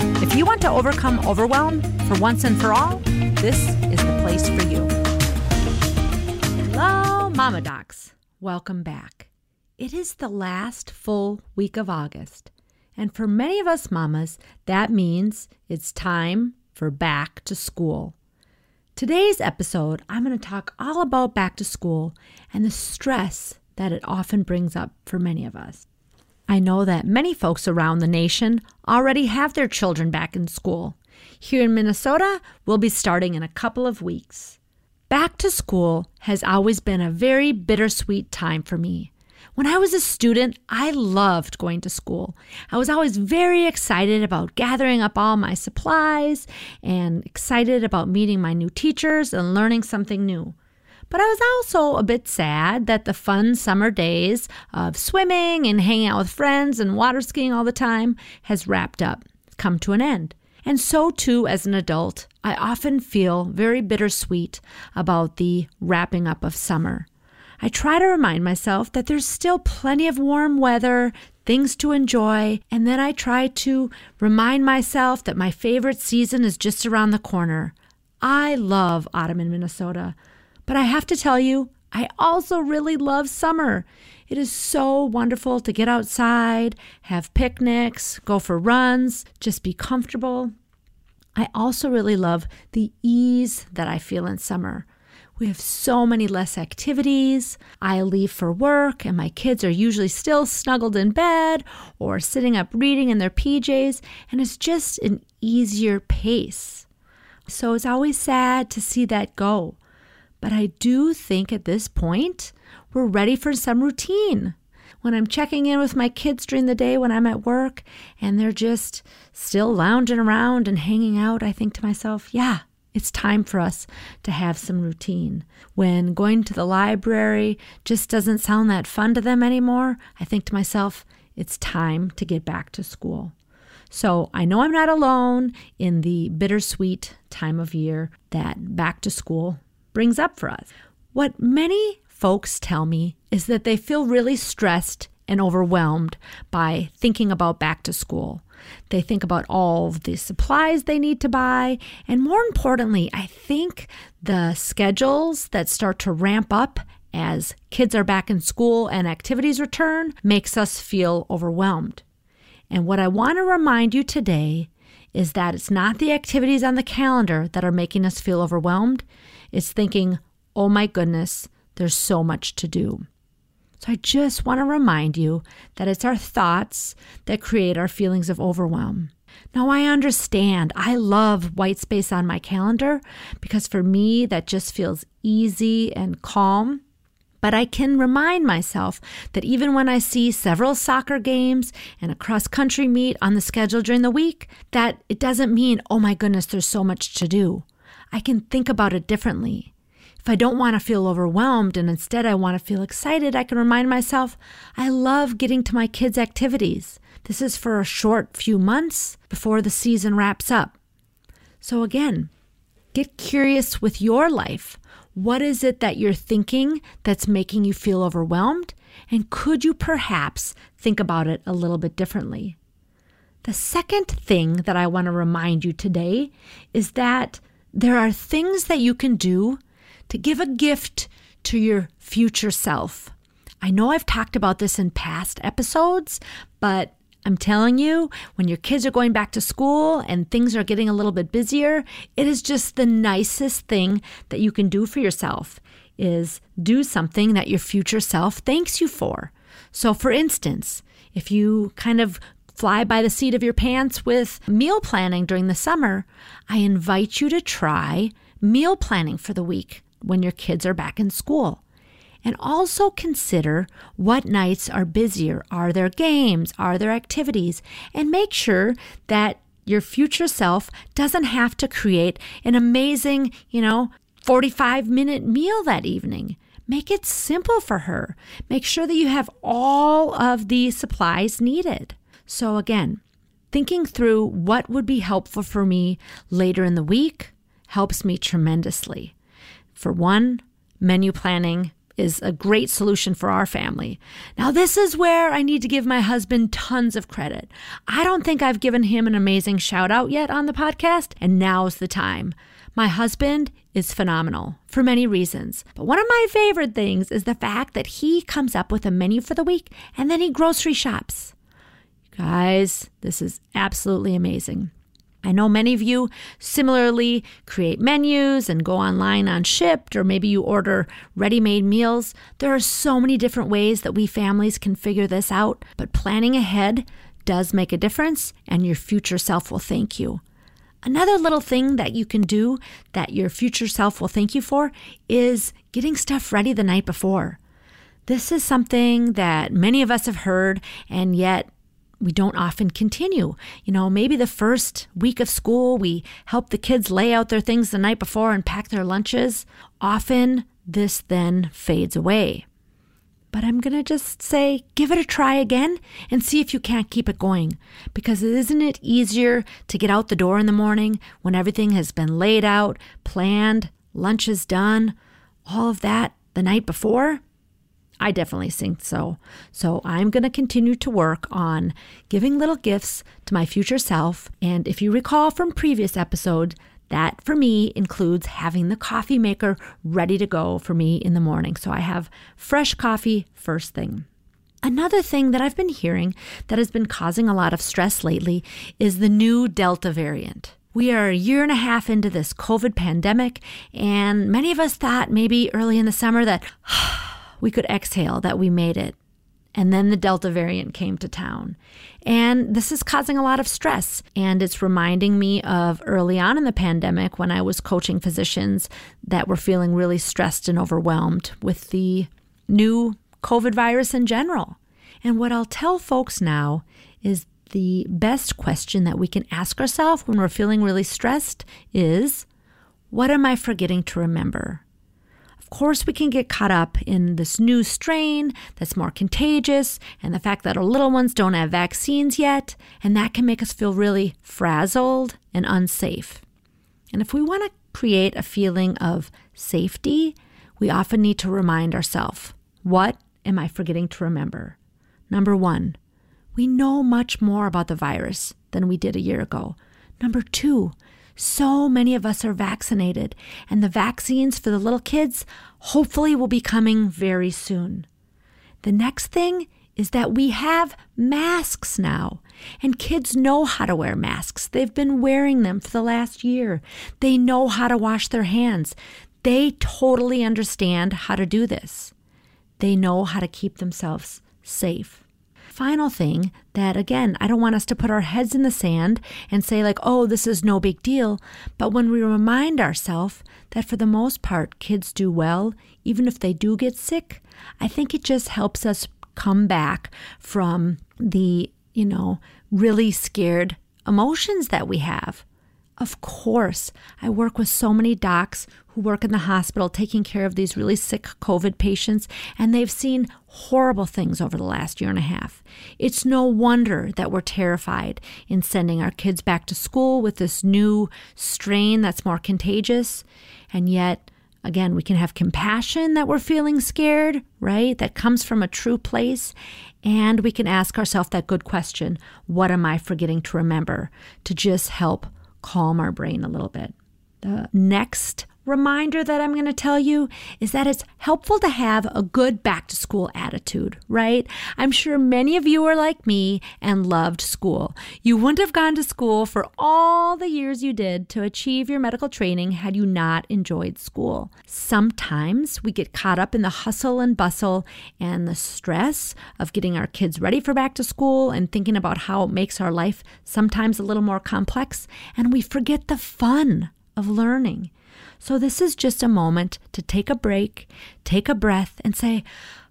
If you want to overcome overwhelm for once and for all, this is the place for you. Hello, Mama Docs. Welcome back. It is the last full week of August, and for many of us mamas, that means it's time for back to school. Today's episode, I'm going to talk all about back to school and the stress that it often brings up for many of us. I know that many folks around the nation already have their children back in school. Here in Minnesota, we'll be starting in a couple of weeks. Back to school has always been a very bittersweet time for me. When I was a student, I loved going to school. I was always very excited about gathering up all my supplies and excited about meeting my new teachers and learning something new. But I was also a bit sad that the fun summer days of swimming and hanging out with friends and water skiing all the time has wrapped up, come to an end. And so too, as an adult, I often feel very bittersweet about the wrapping up of summer. I try to remind myself that there's still plenty of warm weather, things to enjoy, and then I try to remind myself that my favorite season is just around the corner. I love autumn in Minnesota. But I have to tell you, I also really love summer. It is so wonderful to get outside, have picnics, go for runs, just be comfortable. I also really love the ease that I feel in summer. We have so many less activities. I leave for work, and my kids are usually still snuggled in bed or sitting up reading in their PJs, and it's just an easier pace. So it's always sad to see that go. But I do think at this point, we're ready for some routine. When I'm checking in with my kids during the day when I'm at work and they're just still lounging around and hanging out, I think to myself, yeah, it's time for us to have some routine. When going to the library just doesn't sound that fun to them anymore, I think to myself, it's time to get back to school. So I know I'm not alone in the bittersweet time of year that back to school brings up for us. What many folks tell me is that they feel really stressed and overwhelmed by thinking about back to school. They think about all the supplies they need to buy. And more importantly, I think the schedules that start to ramp up as kids are back in school and activities return makes us feel overwhelmed. And what I want to remind you today is that it's not the activities on the calendar that are making us feel overwhelmed. It's thinking, oh my goodness, there's so much to do. So I just want to remind you that it's our thoughts that create our feelings of overwhelm. Now, I understand. I love white space on my calendar because for me, that just feels easy and calm. But I can remind myself that even when I see several soccer games and a cross country meet on the schedule during the week, that it doesn't mean, oh my goodness, there's so much to do. I can think about it differently. If I don't want to feel overwhelmed and instead I want to feel excited, I can remind myself I love getting to my kids' activities. This is for a short few months before the season wraps up. So, again, get curious with your life. What is it that you're thinking that's making you feel overwhelmed? And could you perhaps think about it a little bit differently? The second thing that I want to remind you today is that there are things that you can do to give a gift to your future self. I know I've talked about this in past episodes, but I'm telling you, when your kids are going back to school and things are getting a little bit busier, it is just the nicest thing that you can do for yourself is do something that your future self thanks you for. So for instance, if you kind of fly by the seat of your pants with meal planning during the summer, I invite you to try meal planning for the week when your kids are back in school. And also consider what nights are busier. Are there games? Are there activities? And make sure that your future self doesn't have to create an amazing, you know, 45 minute meal that evening. Make it simple for her. Make sure that you have all of the supplies needed. So, again, thinking through what would be helpful for me later in the week helps me tremendously. For one, menu planning is a great solution for our family. Now, this is where I need to give my husband tons of credit. I don't think I've given him an amazing shout out yet on the podcast, and now's the time. My husband is phenomenal for many reasons. But one of my favorite things is the fact that he comes up with a menu for the week and then he grocery shops. Guys, this is absolutely amazing. I know many of you similarly create menus and go online on Shipt, or maybe you order ready made meals. There are so many different ways that we families can figure this out, but planning ahead does make a difference, and your future self will thank you. Another little thing that you can do that your future self will thank you for is getting stuff ready the night before. This is something that many of us have heard, and yet we don't often continue. You know, maybe the first week of school, we help the kids lay out their things the night before and pack their lunches. Often this then fades away. But I'm going to just say, give it a try again and see if you can't keep it going. Because isn't it easier to get out the door in the morning when everything has been laid out, planned, lunch is done, all of that the night before? I definitely think so. So I'm going to continue to work on giving little gifts to my future self. And if you recall from previous episodes, that for me includes having the coffee maker ready to go for me in the morning. So I have fresh coffee first thing. Another thing that I've been hearing that has been causing a lot of stress lately is the new Delta variant. We are a year and a half into this COVID pandemic, and many of us thought maybe early in the summer that ah, we could exhale that we made it. And then the Delta variant came to town. And this is causing a lot of stress. And it's reminding me of early on in the pandemic when I was coaching physicians that were feeling really stressed and overwhelmed with the new COVID virus in general. And what I'll tell folks now is the best question that we can ask ourselves when we're feeling really stressed is what am I forgetting to remember? Of course, we can get caught up in this new strain that's more contagious and the fact that our little ones don't have vaccines yet, and that can make us feel really frazzled and unsafe. And if we want to create a feeling of safety, we often need to remind ourselves what am I forgetting to remember? Number one, we know much more about the virus than we did a year ago. Number two, so many of us are vaccinated, and the vaccines for the little kids hopefully will be coming very soon. The next thing is that we have masks now, and kids know how to wear masks. They've been wearing them for the last year. They know how to wash their hands. They totally understand how to do this. They know how to keep themselves safe final thing that, again, I don't want us to put our heads in the sand and say, like, oh, this is no big deal. But when we remind ourselves that for the most part, kids do well, even if they do get sick, I think it just helps us come back from the, you know, really scared emotions that we have. Of course, I work with so many docs who work in the hospital taking care of these really sick COVID patients, and they've seen horrible things over the last year and a half. It's no wonder that we're terrified in sending our kids back to school with this new strain that's more contagious. And yet, again, we can have compassion that we're feeling scared, right? That comes from a true place. And we can ask ourselves that good question what am I forgetting to remember to just help calm our brain a little bit. The next reminder that I'm going to tell you is that it's helpful to have a good back to school attitude, right? I'm sure many of you are like me and loved school. You wouldn't have gone to school for all the years you did to achieve your medical training had you not enjoyed school. Sometimes we get caught up in the hustle and bustle and the stress of getting our kids ready for back to school and thinking about how it makes our life sometimes a little more complex, and we forget the fun of learning. So, this is just a moment to take a break, take a breath, and say,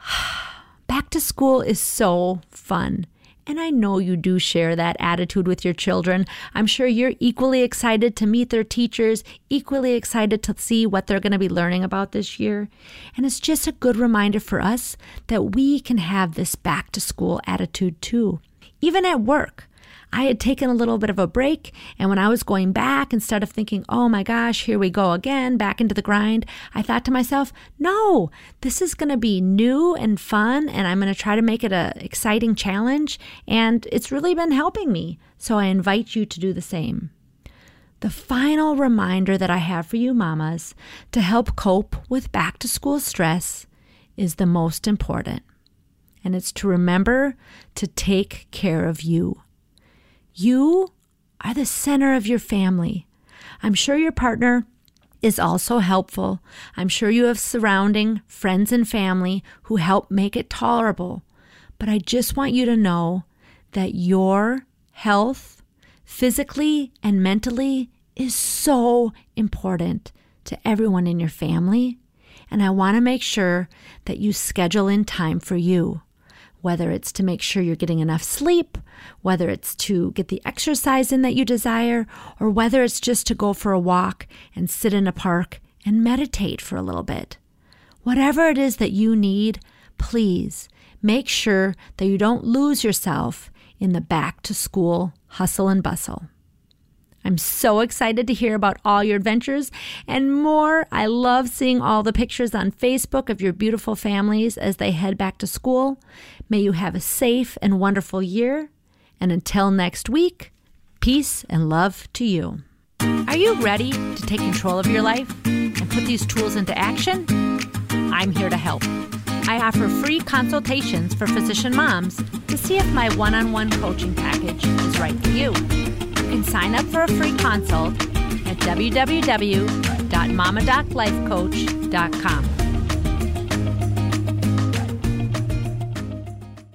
Back to school is so fun. And I know you do share that attitude with your children. I'm sure you're equally excited to meet their teachers, equally excited to see what they're going to be learning about this year. And it's just a good reminder for us that we can have this back to school attitude too. Even at work, I had taken a little bit of a break, and when I was going back, instead of thinking, oh my gosh, here we go again, back into the grind, I thought to myself, no, this is going to be new and fun, and I'm going to try to make it an exciting challenge, and it's really been helping me. So I invite you to do the same. The final reminder that I have for you, mamas, to help cope with back to school stress is the most important. And it's to remember to take care of you. You are the center of your family. I'm sure your partner is also helpful. I'm sure you have surrounding friends and family who help make it tolerable. But I just want you to know that your health, physically and mentally, is so important to everyone in your family. And I want to make sure that you schedule in time for you whether it's to make sure you're getting enough sleep, whether it's to get the exercise in that you desire, or whether it's just to go for a walk and sit in a park and meditate for a little bit. Whatever it is that you need, please make sure that you don't lose yourself in the back to school hustle and bustle. I'm so excited to hear about all your adventures and more. I love seeing all the pictures on Facebook of your beautiful families as they head back to school. May you have a safe and wonderful year. And until next week, peace and love to you. Are you ready to take control of your life and put these tools into action? I'm here to help. I offer free consultations for physician moms to see if my one on one coaching package is right for you You can sign up for a free consult at www.mamadoclifecoach.com.